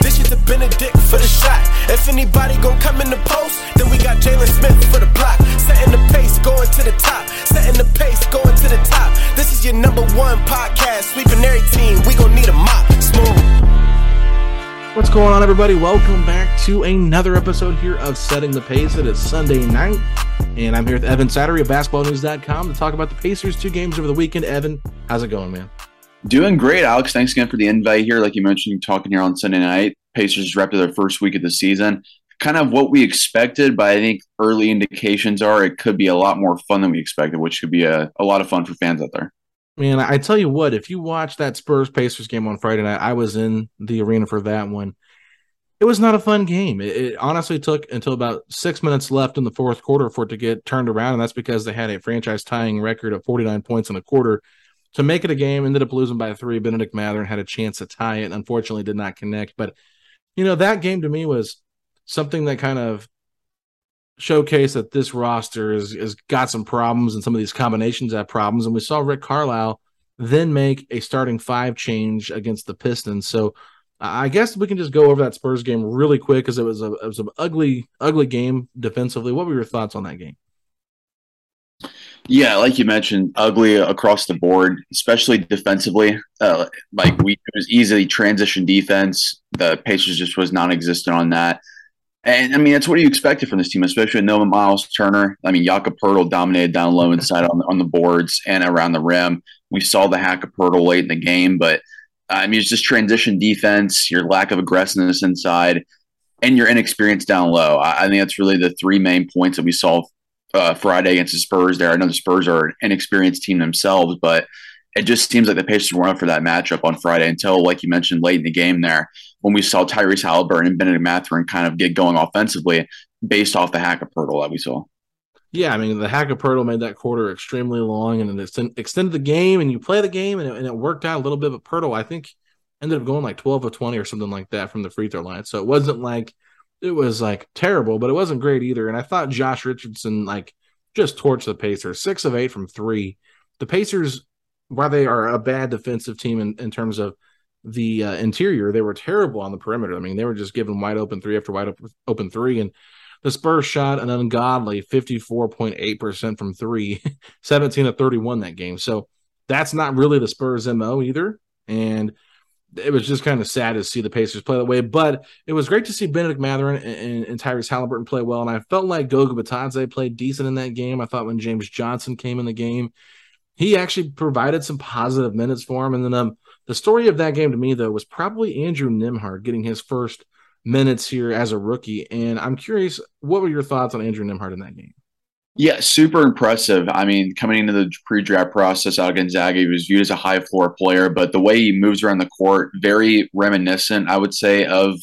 This is the Benedict for the shot. If anybody gon' come in the post, then we got Jalen Smith for the block. Setting the pace, going to the top. Setting the pace, going to the top. This is your number one podcast. Sweeping every team. We gon' need a mop. Smooth. What's going on, everybody? Welcome back to another episode here of Setting the Pace. It is Sunday night, and I'm here with Evan Sidery of BasketballNews.com to talk about the Pacers' two games over the weekend. Evan, how's it going, man? Doing great, Alex. Thanks again for the invite here. Like you mentioned, talking here on Sunday night. Pacers wrapped their first week of the season. Kind of what we expected, but I think early indications are it could be a lot more fun than we expected, which could be a, a lot of fun for fans out there. Man, I tell you what, if you watch that Spurs Pacers game on Friday night, I was in the arena for that one. It was not a fun game. It, it, honestly took until about six minutes left in the fourth quarter for it to get turned around, and that's because they had a franchise tying record of 49 points in a quarter to make it a game. Ended up losing by three. Benedict Mathurin had a chance to tie it, unfortunately did not connect. But you know that game to me was something that kind of showcased that this roster is has got some problems, and some of these combinations have problems. And we saw Rick Carlisle then make a starting five change against the Pistons. So I guess we can just go over that Spurs game really quick because it was a it was an ugly ugly game defensively. What were your thoughts on that game? Yeah, like you mentioned, ugly across the board, especially defensively. Uh, like we it was easily transition defense. The Pacers just was non-existent on that. And I mean, that's what you expected from this team, especially no Miles Turner. I mean, Jakob Poeltl dominated down low inside on, on the boards and around the rim. We saw the hack of Poeltl late in the game, but I mean, it's just transition defense, your lack of aggressiveness inside, and your inexperience down low. I, I think that's really the three main points that we saw uh, Friday against the Spurs. There, I know the Spurs are an inexperienced team themselves, but it just seems like the Pacers weren't up for that matchup on Friday until, like you mentioned, late in the game there when we saw Tyrese Haliburton and Benedict Mathurin kind of get going offensively based off the hack of Poeltl that we saw. Yeah, I mean the hack of Poeltl made that quarter extremely long, and it extended the game, and you play the game, and it, and it worked out a little bit. But Poeltl, I think, ended up going like twelve or twenty or something like that from the free throw line. So it wasn't like it was like terrible, but it wasn't great either. And I thought Josh Richardson like just torched the Pacers, six of eight from three. The Pacers, while they are a bad defensive team in, in terms of the uh, interior, they were terrible on the perimeter. I mean, they were just giving wide open three after wide open, open three, and the Spurs shot an ungodly 54.8% from three, 17 to 31 that game. So that's not really the Spurs MO either. And it was just kind of sad to see the Pacers play that way. But it was great to see Benedict Mathurin and, and, and Tyrese Haliburton play well. And I felt like Goga Bitadze played decent in that game. I thought when James Johnson came in the game, he actually provided some positive minutes for him. And then um, the story of that game to me, though, was probably Andrew Nembhard getting his first – minutes here as a rookie. And I'm curious, what were your thoughts on Andrew Nembhard in that game? Yeah, super impressive. I mean, coming into the pre-draft process out of Gonzaga, he was viewed as a high floor player, but the way he moves around the court, very reminiscent, I would say, of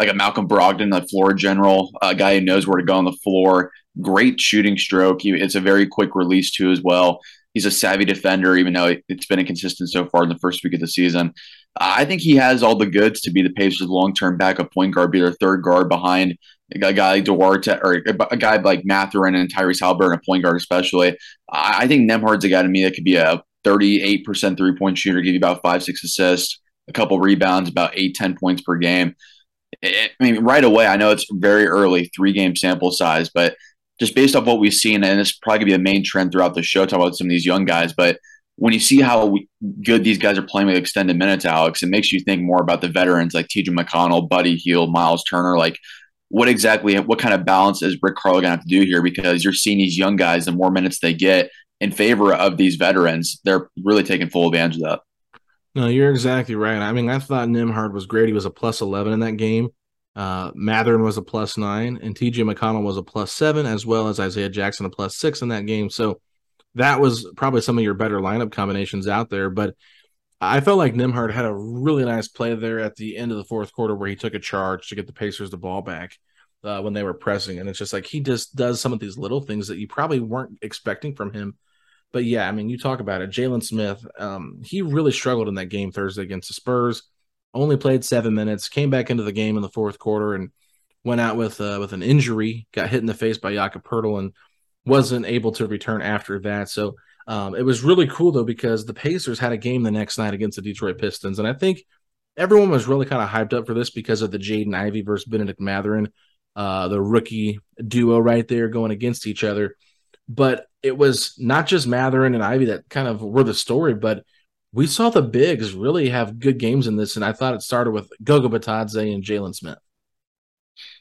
like a Malcolm Brogdon, the floor general, a guy who knows where to go on the floor. Great shooting stroke. It's a very quick release too as well. He's a savvy defender, even though it's been inconsistent so far in the first week of the season. I think he has all the goods to be the Pacers' long-term backup point guard, be their third guard behind a guy like Duarte or a guy like Mathurin and Tyrese Haliburton, a point guard especially. I think Nembhard's a guy to me that could be a 38% three-point shooter, give you about five, six assists, a couple rebounds, about eight, 10 points per game. I mean, right away, I know it's very early, three-game sample size, but just based off what we've seen, and it's probably be a main trend throughout the show, talk about some of these young guys, but – when you see how good these guys are playing with extended minutes, Alex, it makes you think more about the veterans like TJ McConnell, Buddy Hield, Miles Turner. Like, what exactly, what kind of balance is Rick Carl going to have to do here? Because you're seeing these young guys, the more minutes they get in favor of these veterans, they're really taking full advantage of that. No, you're exactly right. I mean, I thought Nembhard was great. He was a plus 11 in that game. Uh, Mathurin was a plus nine, and TJ McConnell was a plus seven, as well as Isaiah Jackson a plus six in that game. So, that was probably some of your better lineup combinations out there. But I felt like Nembhard had a really nice play there at the end of the fourth quarter where he took a charge to get the Pacers the ball back uh, when they were pressing. And it's just like he just does some of these little things that you probably weren't expecting from him. But yeah, I mean, you talk about it. Jalen Smith, um, he really struggled in that game Thursday against the Spurs. Only played seven minutes, came back into the game in the fourth quarter, and went out with uh, with an injury. Got hit in the face by Jakob Poeltl, and wasn't able to return after that. So um, it was really cool though because the Pacers had a game the next night against the Detroit Pistons, and I think everyone was really kind of hyped up for this because of the Jaden Ivey versus Benedict Mathurin, uh, the rookie duo right there going against each other. But it was not just Mathurin and Ivey that kind of were the story, but we saw the bigs really have good games in this, and I thought it started with Goga Bitadze and Jalen Smith.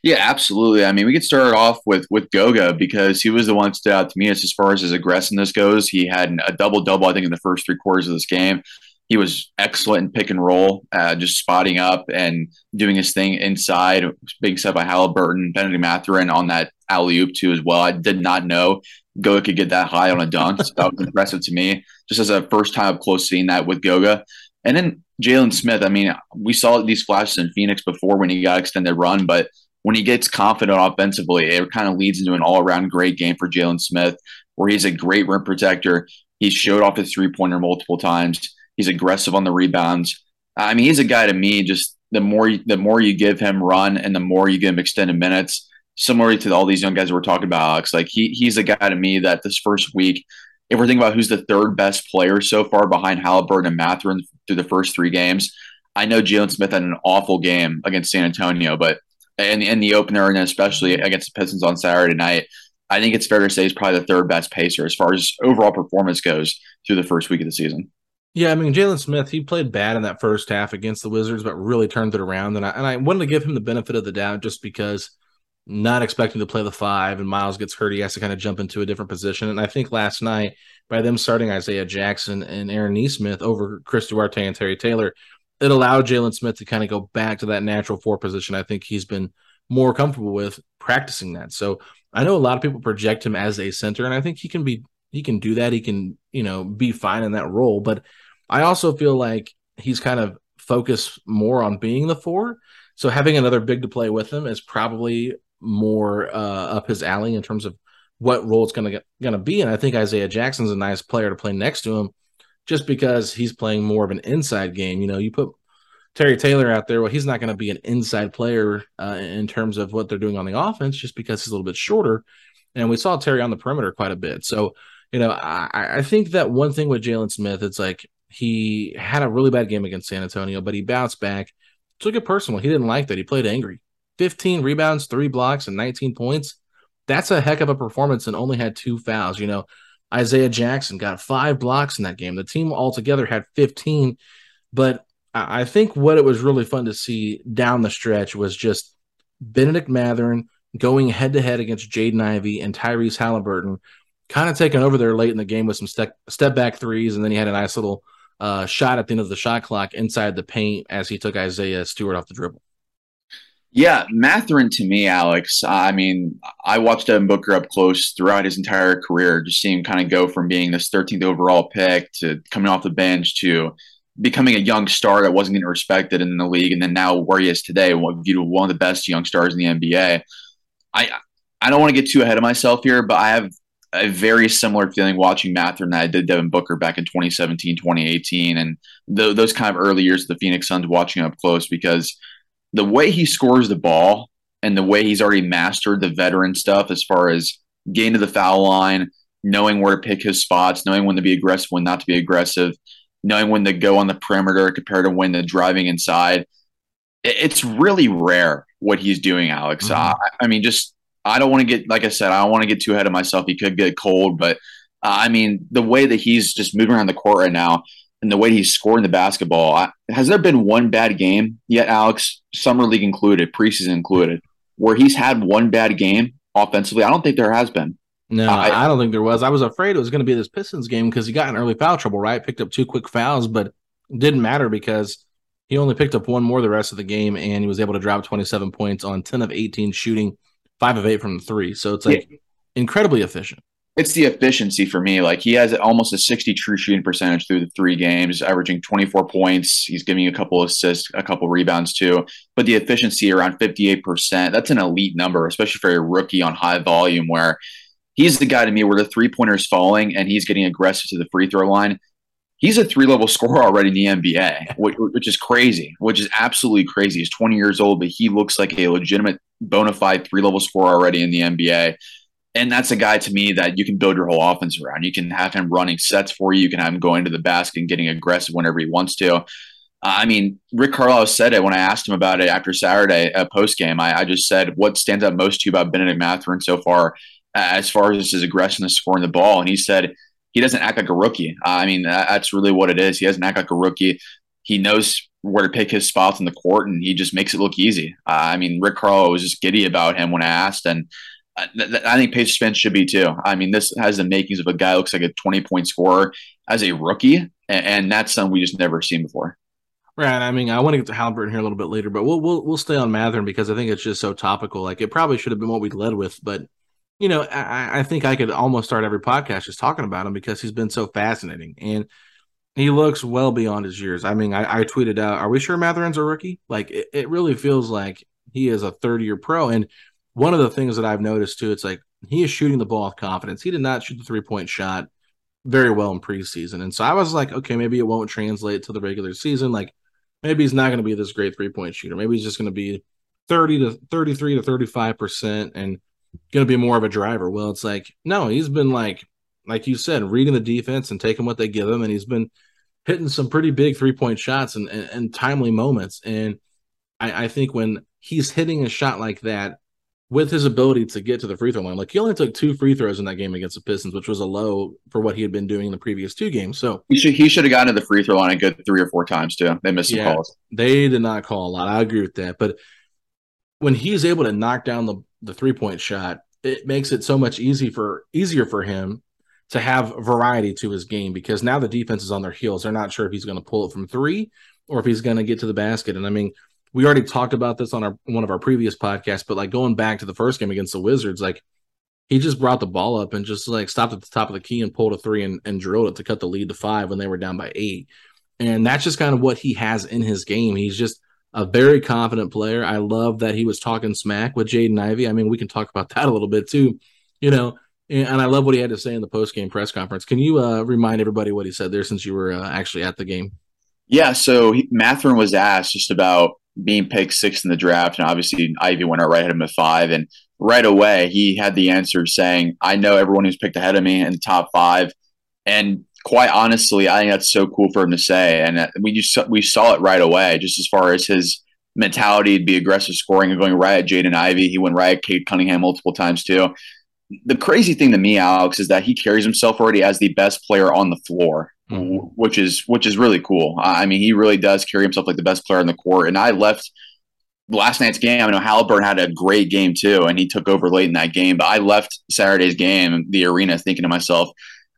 Yeah, absolutely. I mean, we could start off with with Goga because he was the one that stood out to me as, as far as his aggressiveness goes. He had a double double, I think, in the first three quarters of this game. He was excellent in pick and roll, uh, just spotting up and doing his thing inside, being set by Haliburton, Benedict Mathurin on that alley oop too as well. I did not know Goga could get that high on a dunk. So that was impressive to me, just as a first time up close seeing that with Goga. And then Jalen Smith, I mean, we saw these flashes in Phoenix before when he got extended run, but when he gets confident offensively, it kind of leads into an all around great game for Jalen Smith, where he's a great rim protector. He showed off his three pointer multiple times. He's aggressive on the rebounds. I mean, he's a guy to me. Just the more the more you give him run, and the more you give him extended minutes, similarly to all these young guys we're talking about, Alex. Like he he's a guy to me that this first week, if we're thinking about who's the third best player so far behind Haliburton and Mathurin through the first three games, I know Jalen Smith had an awful game against San Antonio, but in, in the opener and especially against the Pistons on Saturday night, I think it's fair to say he's probably the third best pacer as far as overall performance goes through the first week of the season. Yeah, I mean Jalen Smith, he played bad in that first half against the Wizards, but really turned it around. And I and I wanted to give him the benefit of the doubt just because not expecting to play the five and Miles gets hurt, he has to kind of jump into a different position. And I think last night, by them starting Isaiah Jackson and Aaron Nesmith over Chris Duarte and Terry Taylor, it allowed Jalen Smith to kind of go back to that natural four position. I think he's been more comfortable with practicing that. So I know a lot of people project him as a center, and I think he can be he can do that. He can you know be fine in that role. But I also feel like he's kind of focused more on being the four. So having another big to play with him is probably more uh, up his alley in terms of what role it's going to going to be. And I think Isaiah Jackson's a nice player to play next to him just because he's playing more of an inside game. You know, you put Terry Taylor out there, well, he's not going to be an inside player uh, in terms of what they're doing on the offense just because he's a little bit shorter. And we saw Terry on the perimeter quite a bit. So, you know, I, I think that one thing with Jalen Smith, it's like he had a really bad game against San Antonio, but he bounced back, took it personal. He didn't like that. He played angry. 15 rebounds, three blocks, and 19 points. That's a heck of a performance and only had two fouls. You know, Isaiah Jackson got five blocks in that game. The team altogether had 15. But I think what it was really fun to see down the stretch was just Benedict Mathurin going head to head against Jaden Ivey and Tyrese Haliburton, kind of taking over there late in the game with some step, step back threes. And then he had a nice little uh, shot at the end of the shot clock inside the paint as he took Isaiah Stewart off the dribble. Yeah, Mathurin to me, Alex. I mean, I watched Devin Booker up close throughout his entire career, just seeing him kind of go from being this 13th overall pick to coming off the bench to becoming a young star that wasn't getting respected in the league, and then now where he is today, one of the best young stars in the NBA. I I don't want to get too ahead of myself here, but I have a very similar feeling watching Mathurin that I did Devin Booker back in 2017, 2018, and those kind of early years of the Phoenix Suns watching up close because the way he scores the ball and the way he's already mastered the veteran stuff as far as getting to the foul line, knowing where to pick his spots, knowing when to be aggressive, when not to be aggressive, knowing when to go on the perimeter compared to when the driving inside. It's really rare what he's doing, Alex. Mm-hmm. I, I mean, just I don't want to get, like I said, I don't want to get too ahead of myself. He could get cold, but uh, I mean, the way that he's just moving around the court right now and the way he's scoring the basketball, I, has there been one bad game yet, Alex, summer league included, preseason included, where he's had one bad game offensively? I don't think there has been. No, I, I, don't think there was. I was afraid it was going to be this Pistons game because he got in early foul trouble, right? Picked up two quick fouls, but didn't matter because he only picked up one more the rest of the game and he was able to drop 27 points on 10 of 18 shooting five of eight from the three. So it's like yeah. incredibly efficient. It's the efficiency for me. Like he has almost a 60 true shooting percentage through the three games, averaging 24 points. He's giving a couple assists, a couple rebounds too. But the efficiency around 58%, that's an elite number, especially for a rookie on high volume where he's the guy to me where the three pointer is falling and he's getting aggressive to the free throw line he's a three level scorer already in the NBA, which, which, is crazy, which is absolutely crazy. He's 20 years old, but he looks like a legitimate bona fide three level scorer already in the NBA. And that's a guy to me that you can build your whole offense around. You can have him running sets for you. You can have him going to the basket and getting aggressive whenever he wants to. Uh, I mean, Rick Carlisle said it when I asked him about it after Saturday uh, post game. I, I, just said, "What stands out most to you about Benedict Mathurin so far, uh, as far as his aggressiveness scoring the ball?" And he said, he doesn't act like a rookie. Uh, I mean, that, that's really what it is. He doesn't act like a rookie. He knows where to pick his spots in the court, and he just makes it look easy. Uh, I mean, Rick Carlisle was just giddy about him when I asked, and uh, I think Pacers fans should be too. I mean, this has the makings of a guy looks like a 20 point scorer as a rookie, and, and that's something we just never seen before. Right. I mean, I want to get to Haliburton here a little bit later, but we'll we'll we'll stay on Mathurin because I think it's just so topical. Like it probably should have been what we led with, but you know, I, I, think I could almost start every podcast just talking about him because he's been so fascinating and he looks well beyond his years. I mean, I, I tweeted out, "Are we sure Mathurin's a rookie?" Like, it, it really feels like he is a third-year pro. And one of the things that I've noticed too, it's like he is shooting the ball with confidence. He did not shoot the three-point shot very well in preseason, and so I was like, okay, maybe it won't translate to the regular season. Like, maybe he's not going to be this great three-point shooter. Maybe he's just going to be thirty to thirty-three to thirty-five percent and going to be more of a driver. Well, it's like, no, he's been like, like you said, reading the defense and taking what they give him. And he's been hitting some pretty big three point shots and, and, and, timely moments. And I, I think when he's hitting a shot like that, with his ability to get to the free throw line, like he only took two free throws in that game against the Pistons, which was a low for what he had been doing in the previous two games. So he should he should have gotten to the free throw line a good three or four times too. They missed yeah, some calls. They did not call a lot. I agree with that. But when he's able to knock down the the three point shot, it makes it so much easy for easier for him to have variety to his game because now the defense is on their heels. They're not sure if he's going to pull it from three or if he's going to get to the basket. And I mean, we already talked about this on our one of our previous podcasts, but like going back to the first game against the Wizards, like he just brought the ball up and just like stopped at the top of the key and pulled a three and, and drilled it to cut the lead to five when they were down by eight. And that's just kind of what he has in his game. He's just a very confident player. I love that he was talking smack with Jaden Ivey. I mean, we can talk about that a little bit too, you know. And, and I love what he had to say in the post game press conference. Can you uh, remind everybody what he said there since you were uh, actually at the game? Yeah. So he, was asked just about being picked sixth in the draft, and obviously Ivey went right ahead of him at five, and right away he had the answer saying, "I know everyone who's picked ahead of me in the top five, and quite honestly, I think that's so cool for him to say, and we just we saw it right away. Just as far as his mentality to be aggressive scoring and going right at Jaden Ivey, he went right at Cade Cunningham multiple times too. The crazy thing to me, Alex, is that he carries himself already as the best player on the floor. Which is which is really cool. I mean, he really does carry himself like the best player on the court. And I left last night's game. I know Haliburton had a great game too, and he took over late in that game. But I left Saturday's game, the arena, thinking to myself,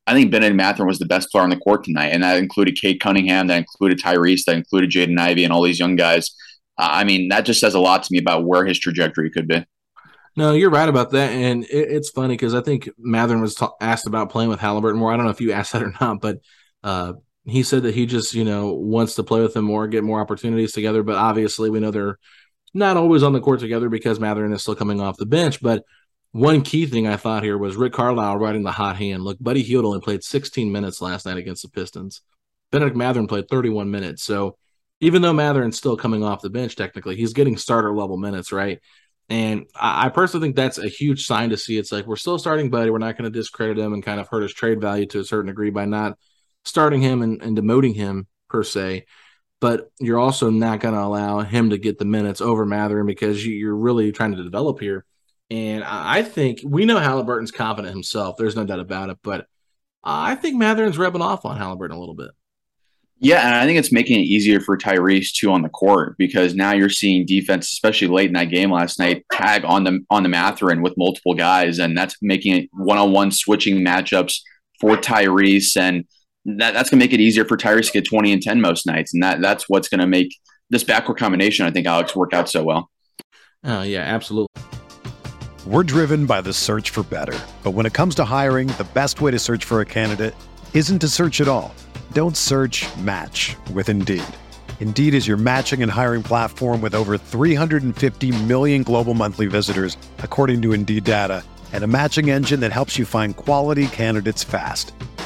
I think Benedict Mathurin was the best player on the court tonight, and that included Cade Cunningham, that included Tyrese, that included Jaden Ivey, and all these young guys. Uh, I mean, that just says a lot to me about where his trajectory could be. No, you're right about that, and it, it's funny because I think Mathurin was ta- asked about playing with Haliburton more. I don't know if you asked that or not, but uh, he said that he just, you know, wants to play with him more, get more opportunities together. But obviously, we know they're not always on the court together because Mathurin is still coming off the bench. But one key thing I thought here was Rick Carlisle riding the hot hand. Look, Buddy Hield only played 16 minutes last night against the Pistons. Benedict Mathurin played 31 minutes. So even though Mathurin's still coming off the bench, technically, he's getting starter level minutes, right? And I, I personally think that's a huge sign to see. It's like we're still starting Buddy. We're not going to discredit him and kind of hurt his trade value to a certain degree by not starting him and, and demoting him per se. But you're also not going to allow him to get the minutes over Mathurin because you, you're really trying to develop here. And I think we know Haliburton's confident himself. There's no doubt about it. But I think Mathurin's rubbing off on Haliburton a little bit. Yeah, and I think it's making it easier for Tyrese too on the court because now you're seeing defense, especially late in that game last night, tag on the on the Mathurin with multiple guys, and that's making it one on one switching matchups for Tyrese, and that, that's going to make it easier for Tyrese to get 20 and 10 most nights, and that that's what's going to make this backcourt combination, I think, Alex, work out so well. Oh yeah, absolutely. We're driven by the search for better, but when it comes to hiring, the best way to search for a candidate isn't to search at all. Don't search match with Indeed. Indeed is your matching and hiring platform with over 350 million global monthly visitors, according to Indeed data, and a matching engine that helps you find quality candidates fast.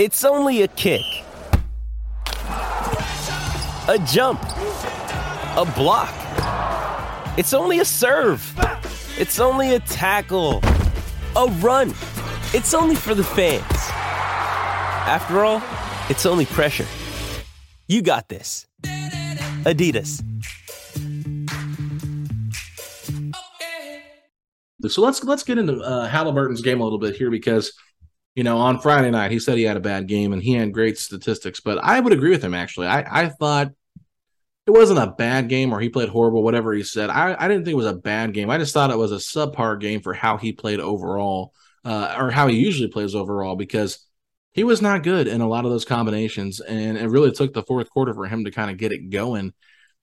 It's only a kick. A jump. A block. It's only a serve. It's only a tackle. A run. It's only for the fans. After all, it's only pressure. You got this. Adidas. So let's let's get into uh, Haliburton's game a little bit here because you know on Friday night he said he had a bad game and he had great statistics, but I would agree with him actually. I I thought it wasn't a bad game or he played horrible, whatever he said. I, I didn't think it was a bad game. I just thought it was a subpar game for how he played overall, uh, or how he usually plays overall, because he was not good in a lot of those combinations. And it really took the fourth quarter for him to kind of get it going.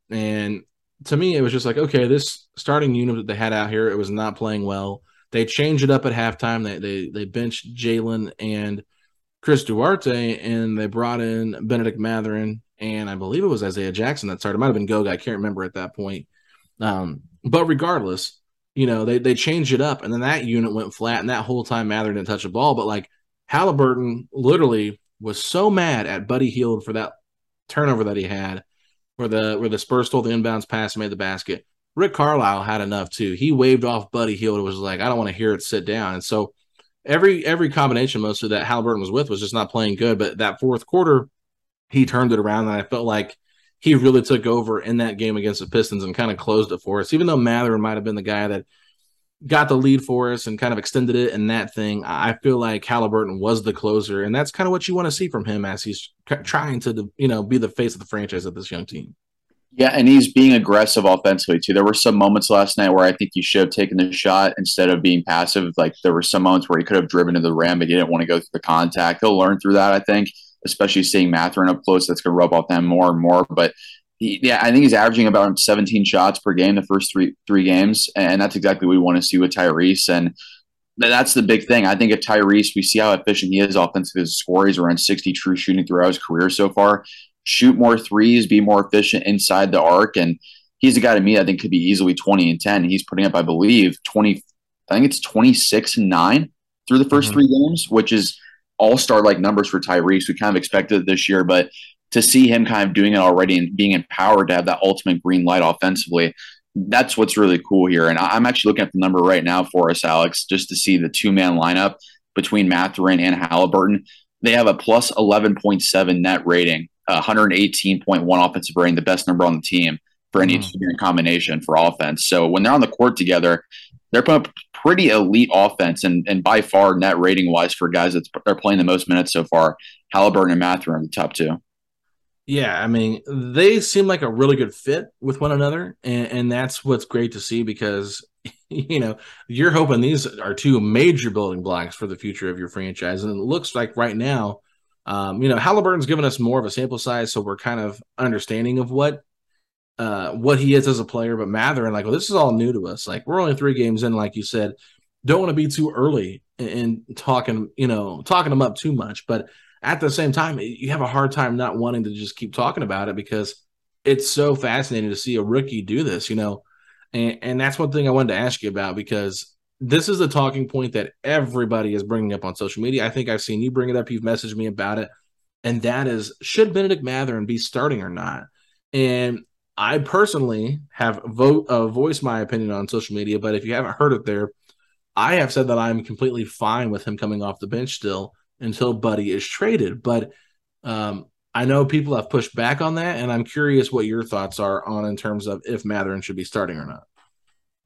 And to me, it was just like, okay, this starting unit that they had out here, it was not playing well. They changed it up at halftime. They they they benched Jalen and Chris Duarte, and they brought in Benedict Mathurin, and I believe it was Isaiah Jackson that started. It might have been Goga. I can't remember at that point. Um, but regardless, you know, they they changed it up, and then that unit went flat, and that whole time Mather didn't touch a ball. But like Haliburton literally was so mad at Buddy Hield for that turnover that he had, where the where the Spurs stole the inbounds pass and made the basket. Rick Carlisle had enough too. He waved off Buddy Hield. It was like, I don't want to hear it sit down. And so every every combination mostly that Haliburton was with was just not playing good. But that fourth quarter, he turned it around, and I felt like he really took over in that game against the Pistons and kind of closed it for us. Even though Mathurin might have been the guy that got the lead for us and kind of extended it in that thing, I feel like Haliburton was the closer, and that's kind of what you want to see from him as he's trying to, you know, be the face of the franchise of this young team. Yeah, and he's being aggressive offensively too. There were some moments last night where I think he should have taken the shot instead of being passive. Like there were some moments where he could have driven to the rim, but he didn't want to go through the contact. He'll learn through that, I think especially seeing Mathurin up close. That's going to rub off them more and more. But he, yeah, I think he's averaging about 17 shots per game the first three three games, and that's exactly what we want to see with Tyrese. And that's the big thing. I think if Tyrese, we see how efficient he is offensively as a scorer. He's around 60 true shooting throughout his career so far. Shoot more threes, be more efficient inside the arc. And he's a guy to me I think could be easily 20 and 10. He's putting up, I believe, 20, I think it's 26 and 9 through the 1st mm-hmm. three games, which is all star like numbers for Tyrese. We kind of expected it this year, but to see him kind of doing it already and being empowered to have that ultimate green light offensively, that's what's really cool here. And I'm actually looking at the number right now for us, Alex, just to see the two man lineup between Mathurin and Haliburton. They have a plus 11.7 net rating, 118.1 offensive rating, the best number on the team for any mm. combination for offense. So when they're on the court together, they're putting up pretty elite offense and, and by far net rating wise for guys that are playing the most minutes so far. Haliburton and Mathurin are the top two. Yeah, I mean, they seem like a really good fit with one another, and, and that's what's great to see because you know you're hoping these are two major building blocks for the future of your franchise, and it looks like right now, um, you know, Haliburton's given us more of a sample size, so we're kind of understanding of what uh, what he is as a player. But Mathurin, like, well, this is all new to us. Like, we're only three games in, like you said. Don't want to be too early in, in talking, you know, talking them up too much, but at the same time, you have a hard time not wanting to just keep talking about it because it's so fascinating to see a rookie do this, you know. And, and that's one thing I wanted to ask you about because this is a talking point that everybody is bringing up on social media. I think I've seen you bring it up. You've messaged me about it. And that is should Benedict Mathurin be starting or not? And I personally have vote uh, voiced my opinion on social media, but if you haven't heard it there, I have said that I'm completely fine with him coming off the bench still until Buddy is traded. But um, I know people have pushed back on that, and I'm curious what your thoughts are on in terms of if Mathurin should be starting or not.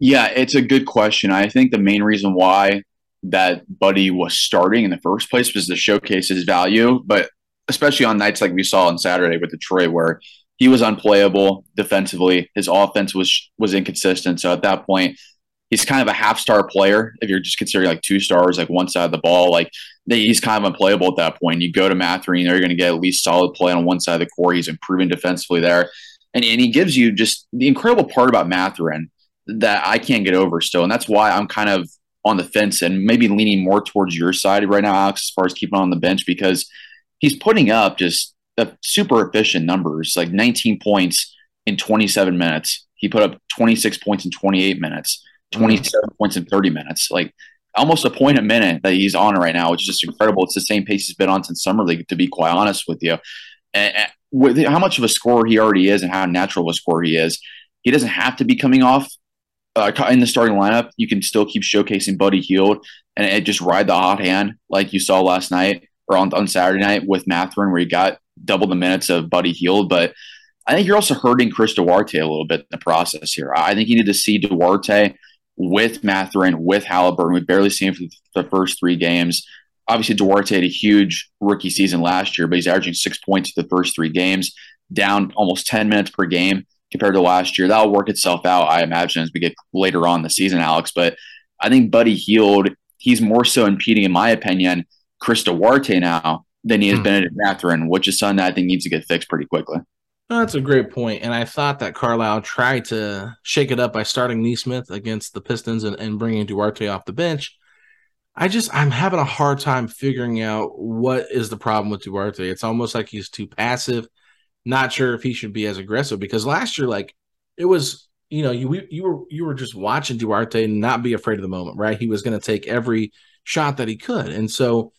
Yeah, it's a good question. I think the main reason why that Buddy was starting in the first place was to showcase his value, but especially on nights like we saw on Saturday with Detroit, where he was unplayable defensively. His offense was was inconsistent. So at that point, he's kind of a half star player if you're just considering like two stars, like one side of the ball. Like he's kind of unplayable at that point. You go to Mathurin, you're going to get at least solid play on one side of the core. He's improving defensively there. And, and he gives you just the incredible part about Mathurin that I can't get over still. And that's why I'm kind of on the fence and maybe leaning more towards your side right now, Alex, as far as keeping on the bench because he's putting up just super efficient numbers, like 19 points in 27 minutes. He put up 26 points in 28 minutes. 27 mm-hmm. points in 30 minutes. Like almost a point a minute that he's on right now, which is just incredible. It's the same pace he's been on since summer league, to be quite honest with you. And, and with how much of a scorer he already is and how natural of a scorer he is, he doesn't have to be coming off uh, in the starting lineup. You can still keep showcasing Buddy Hield and it just ride the hot hand like you saw last night or on, on Saturday night with Mathurin, where you got double the minutes of Buddy Hield. But I think you're also hurting Chris Duarte a little bit in the process here. I think you need to see Duarte – with Mathurin, with Haliburton. We've barely seen him for the first three games. Obviously, Duarte had a huge rookie season last year, but he's averaging six points the first three games, down almost 10 minutes per game compared to last year. That'll work itself out, I imagine, as we get later on the season, Alex. But I think Buddy Hield, he's more so impeding, in my opinion, Chris Duarte now than he has hmm. been at Mathurin, which is something that I think needs to get fixed pretty quickly. That's a great point. And I thought that Carlisle tried to shake it up by starting Nesmith against the Pistons and, and bringing Duarte off the bench. I just, I'm having a hard time figuring out what is the problem with Duarte. It's almost like he's too passive. Not sure if he should be as aggressive because last year, like, it was, you know, you you were you were just watching Duarte not be afraid of the moment, right? He was going to take every shot that he could, and so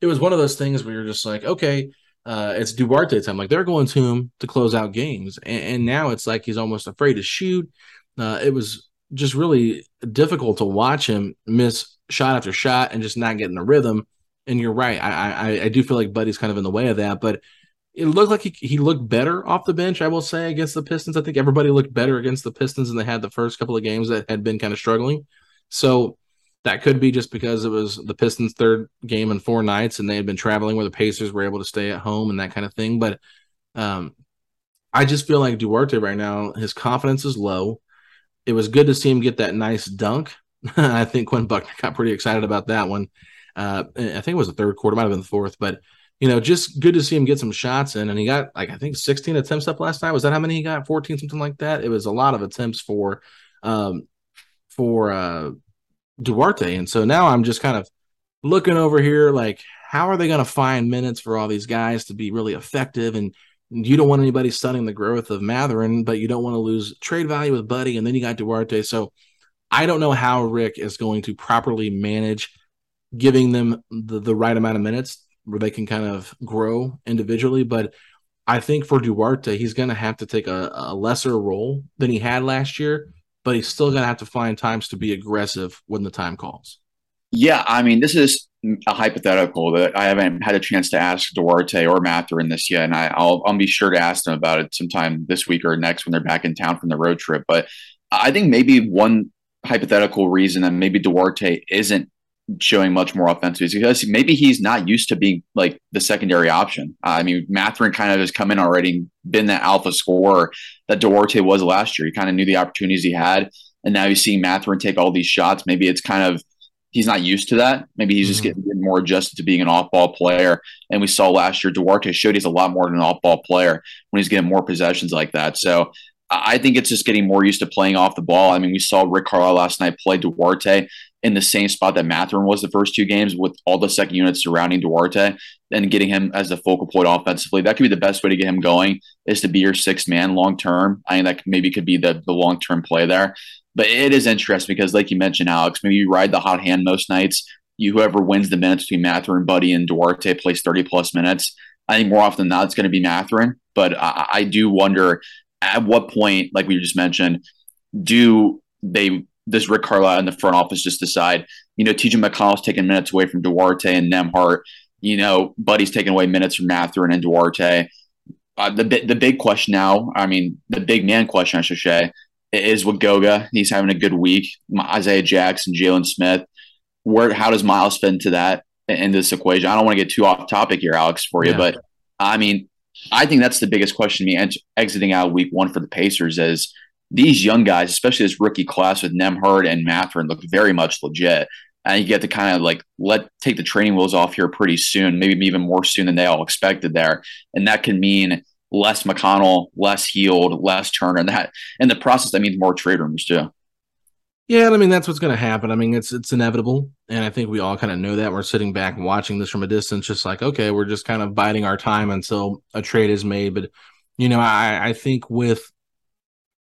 it was one of those things where you're just like, okay, uh, it's Duarte time. Like they're going to him to close out games, and, and now it's like he's almost afraid to shoot. Uh, it was just really difficult to watch him miss shot after shot and just not getting in the rhythm. And you're right, I, I I do feel like Buddy's kind of in the way of that, but it looked like he, he looked better off the bench. I will say against the Pistons. I think everybody looked better against the Pistons than they had the first couple of games that had been kind of struggling. So that could be just because it was the Pistons' third game in four nights, and they had been traveling where the Pacers were able to stay at home and that kind of thing. But um, I just feel like Duarte right now, his confidence is low. It was good to see him get that nice dunk. I think Quinn Buckner got pretty excited about that one. Uh, I think it was the third quarter, might have been the fourth, but you know, just good to see him get some shots in. And he got like I think 16 attempts up last night. Was that how many he got? 14, something like that. It was a lot of attempts for um for uh Duarte. And so now I'm just kind of looking over here like, how are they going to find minutes for all these guys to be really effective? And you don't want anybody stunning the growth of Mathurin, but you don't want to lose trade value with Buddy. And then you got Duarte. So I don't know how Rick is going to properly manage giving them the, the right amount of minutes where they can kind of grow individually. But I think for Duarte, he's going to have to take a, a lesser role than he had last year, but he's still going to have to find times to be aggressive when the time calls. Yeah, I mean, this is a hypothetical that I haven't had a chance to ask Duarte or Mathurin this yet, and I, will I'll be sure to ask them about it sometime this week or next when they're back in town from the road trip. But I think maybe one hypothetical reason that maybe Duarte isn't showing much more offensive because maybe he's not used to being like the secondary option. Uh, I mean, Mathurin kind of has come in already, been that alpha scorer that Duarte was last year. He kind of knew the opportunities he had, and now he's seeing Mathurin take all these shots. Maybe it's kind of he's not used to that. Maybe he's just mm-hmm. getting more adjusted to being an off-ball player. And we saw last year Duarte showed he's a lot more than an off-ball player when he's getting more possessions like that. So I think it's just getting more used to playing off the ball. I mean, we saw Rick Carlisle last night play Duarte in the same spot that Mathurin was the first two games with all the second units surrounding Duarte and getting him as the focal point offensively. That could be the best way to get him going is to be your sixth man long term. I think that maybe could be the, the long term play there. But it is interesting because, like you mentioned, Alex, maybe you ride the hot hand most nights. You whoever wins the minutes between Mathurin, Buddy, and Duarte plays 30 plus minutes. I think more often than not, it's going to be Mathurin. But I, I do wonder at what point, like we just mentioned, do they does Rick Carlisle in the front office just decide, you know, TJ McConnell's taking minutes away from Duarte and Nembhard. you know, Buddy's taking away minutes from Mathurin and Duarte. Uh, the the big question now, I mean, the big man question, I should say, is with Goga. He's having a good week. Isaiah Jackson, Jalen Smith. Where how does Miles fit into that in this equation? I don't want to get too off topic here, Alex, for you, yeah. but I mean, I think that's the biggest question to me exiting out week one for the Pacers is these young guys, especially this rookie class with Nembhard and Mathurin, look very much legit. And you get to kind of like let take the training wheels off here pretty soon, maybe even more soon than they all expected there. And that can mean less McConnell, less Hield, less Turner. And that in the process, that means more trade rumors too. Yeah, I mean that's what's going to happen. I mean it's it's inevitable, and I think we all kind of know that. We're sitting back and watching this from a distance, just like okay, we're just kind of biding our time until a trade is made. But you know, I I think with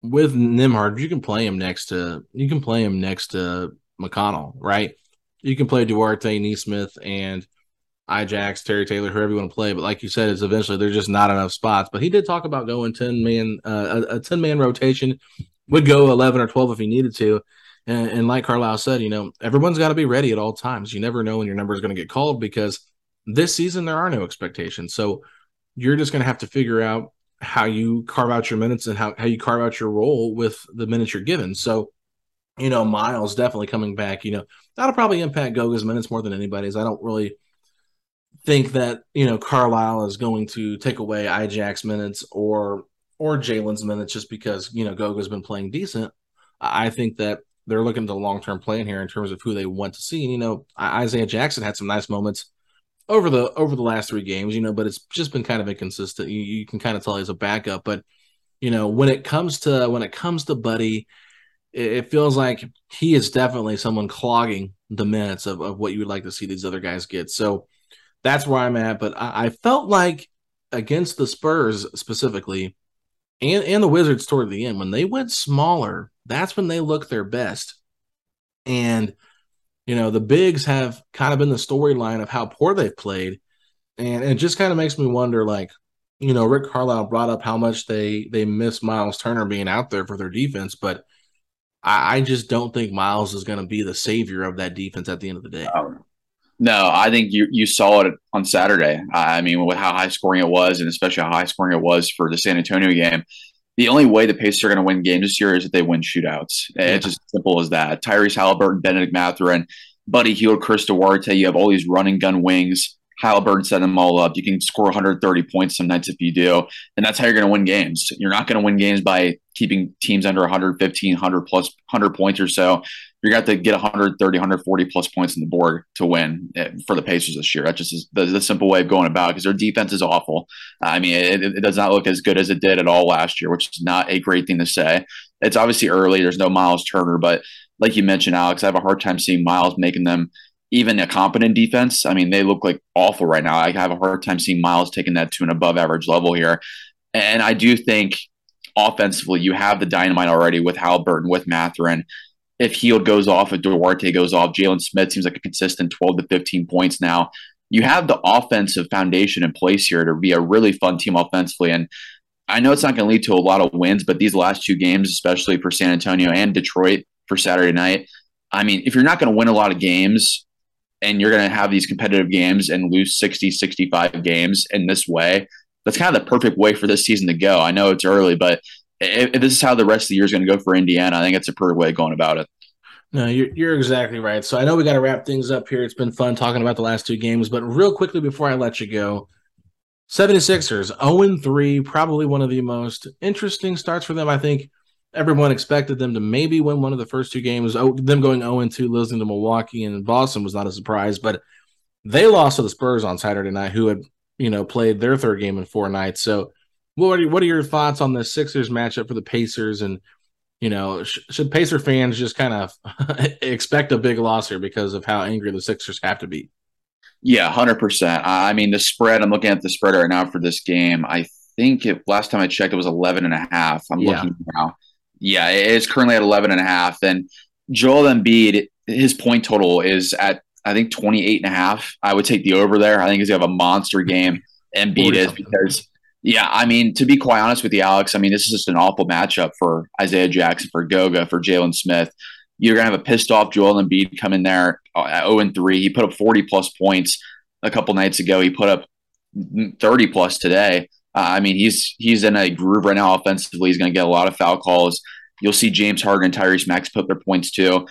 with Nembhard, you can play him next to you can play him next to McConnell, right? You can play Duarte, Nesmith, and Ijax, Terry Taylor, whoever you want to play. But like you said, it's eventually there's just not enough spots. But he did talk about going ten man, uh, a, a ten man rotation would go eleven or twelve if he needed to. And, and like Carlisle said, you know, everyone's got to be ready at all times. You never know when your number is going to get called because this season there are no expectations. So you're just going to have to figure out how you carve out your minutes and how, how you carve out your role with the minutes you're given. So, you know, Miles definitely coming back, you know, that'll probably impact Goga's minutes more than anybody's. I don't really think that, you know, Carlisle is going to take away Ijack's minutes or or Jalen's minutes just because, you know, Goga's been playing decent. I think that they're looking to long term plan here in terms of who they want to see. And you know, Isaiah Jackson had some nice moments over the over the last three games, you know, but it's just been kind of inconsistent. You, you can kind of tell he's a backup, but you know, when it comes to when it comes to Buddy, it, it feels like he is definitely someone clogging the minutes of, of what you would like to see these other guys get. So that's where I'm at. But I, I felt like against the Spurs specifically, and and the Wizards toward the end when they went smaller that's when they look their best. And, you know, the bigs have kind of been the storyline of how poor they've played. And it just kind of makes me wonder, like, you know, Rick Carlisle brought up how much they they miss Miles Turner being out there for their defense, but I, I just don't think Miles is going to be the savior of that defense at the end of the day. Um, no, I think you you saw it on Saturday. I mean, with how high scoring it was, and especially how high scoring it was for the San Antonio game the only way the Pacers are going to win games this year is if they win shootouts. Eh, yeah. It's as simple as that. Tyrese Haliburton, Benedict Mathurin, Buddy Hield, Chris Duarte. You have all these running gun wings. Haliburton set them all up. You can score 130 points some nights if you do, and that's how you're going to win games. You're not going to win games by keeping teams under 115, 100 plus 100 points or so you're going to have to get 130, 140 plus points on the board to win eh, for the Pacers this year. That's just the, the simple way of going about because their defense is awful. I mean, it, it, does not look as good as it did at all last year, which is not a great thing to say. It's obviously early. There's no Miles Turner, but like you mentioned, Alex, I have a hard time seeing Miles making them even a competent defense. I mean, they look like awful right now. I have a hard time seeing Miles taking that to an above average level here. And I do think offensively, you have the dynamite already with Haliburton, with Mathurin. If Hield goes off, if Duarte goes off, Jalen Smith seems like a consistent 12 to 15 points now. You have the offensive foundation in place here to be a really fun team offensively. And I know it's not going to lead to a lot of wins, but these last two games, especially for San Antonio and Detroit for Saturday night, I mean, if you're not going to win a lot of games and you're going to have these competitive games and lose 60, 65 games in this way, that's kind of the perfect way for this season to go. I know it's early, but if, if this is how the rest of the year is going to go for Indiana, I think it's a perfect way going about it. No, you're, you're exactly right. So I know we got to wrap things up here. It's been fun talking about the last two games, but real quickly before I let you go, 76ers 0 3, probably one of the most interesting starts for them. I think everyone expected them to maybe win one of the first two games. Oh, them going 0 2, losing to Milwaukee and Boston was not a surprise, but they lost to the Spurs on Saturday night, who had you know played their third game in four nights. So, what are what are your thoughts on the Sixers matchup for the Pacers? And you know, sh- should Pacer fans just kind of expect a big loss here because of how angry the Sixers have to be? Yeah, hundred percent. I mean, the spread. I'm looking at the spread right now for this game. I think it, last time I checked, it was 11 and a half. I'm yeah. looking now. Yeah, it is currently at 11 and a half. And Joel Embiid, his point total is at I think 28 and a half. I would take the over there. I think he's going to have a monster game. Embiid is because, yeah, I mean, to be quite honest with you, Alex, I mean, this is just an awful matchup for Isaiah Jackson, for Goga, for Jalen Smith. You're going to have a pissed off Joel Embiid come in there at 0 and 3. He put up 40 plus points a couple nights ago. He put up 30 plus today. Uh, I mean, he's he's in a groove right now offensively. He's going to get a lot of foul calls. You'll see James Harden and Tyrese Maxey put their points too.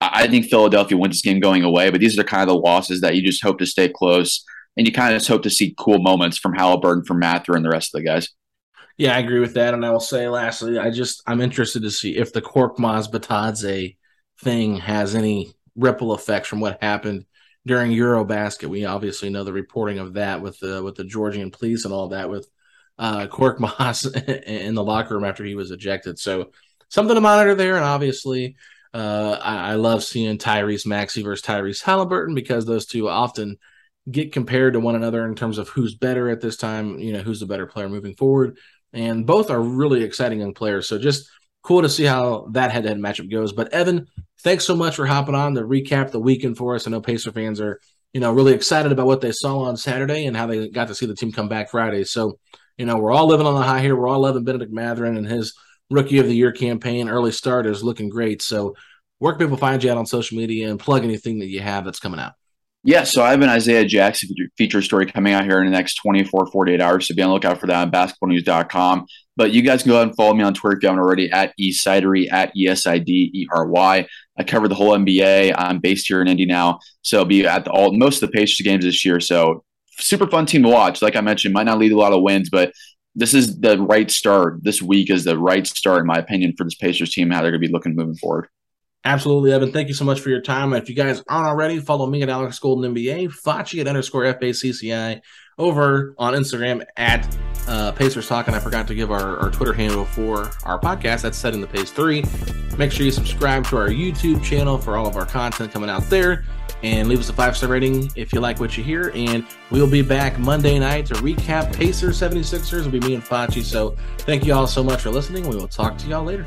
I think Philadelphia wins this game going away, but these are kind of the losses that you just hope to stay close, and you kind of just hope to see cool moments from Haliburton, from Mather, and the rest of the guys. Yeah, I agree with that, and I will say lastly, I just I'm interested to see if the Korkmaz Bitadze thing has any ripple effects from what happened during Eurobasket. We obviously know the reporting of that with the with the Georgian police and all that with uh, Korkmaz in the locker room after he was ejected. So something to monitor there, and obviously uh, I, I, love seeing Tyrese Maxey versus Tyrese Haliburton because those two often get compared to one another in terms of who's better at this time, you know, who's the better player moving forward. And both are really exciting young players. So just cool to see how that head to head matchup goes. But Evan, thanks so much for hopping on to recap the weekend for us. I know Pacer fans are, you know, really excited about what they saw on Saturday and how they got to see the team come back Friday. So, you know, we're all living on the high here. We're all loving Benedict Mathurin and his rookie of the year campaign. Early start is looking great. So, where can people find you out on social media and plug anything that you have that's coming out? Yeah, so I have an Isaiah Jackson feature story coming out here in the next 24, 48 hours. So be on the lookout for that on basketballnews.com. But you guys can go ahead and follow me on Twitter if you haven't already at eSidery, at E S I D E R Y. I cover the whole NBA. I'm based here in Indy now. So I'll be at the, all most of the Pacers games this year. So super fun team to watch. Like I mentioned, might not lead a lot of wins, but this is the right start. This week is the right start, in my opinion, for this Pacers team, how they're going to be looking moving forward. Absolutely, Evan. Thank you so much for your time. If you guys aren't already, follow me at Alex Golden NBA, Fachi at underscore FACCI over on Instagram at uh, Pacers Talk. And I forgot to give our, our Twitter handle for our podcast. That's Setting the Pace 3. Make sure you subscribe to our YouTube channel for all of our content coming out there and leave us a five star rating if you like what you hear. And we'll be back Monday night to recap Pacers 76ers. It'll be me and Fachi. So thank you all so much for listening. We will talk to y'all later.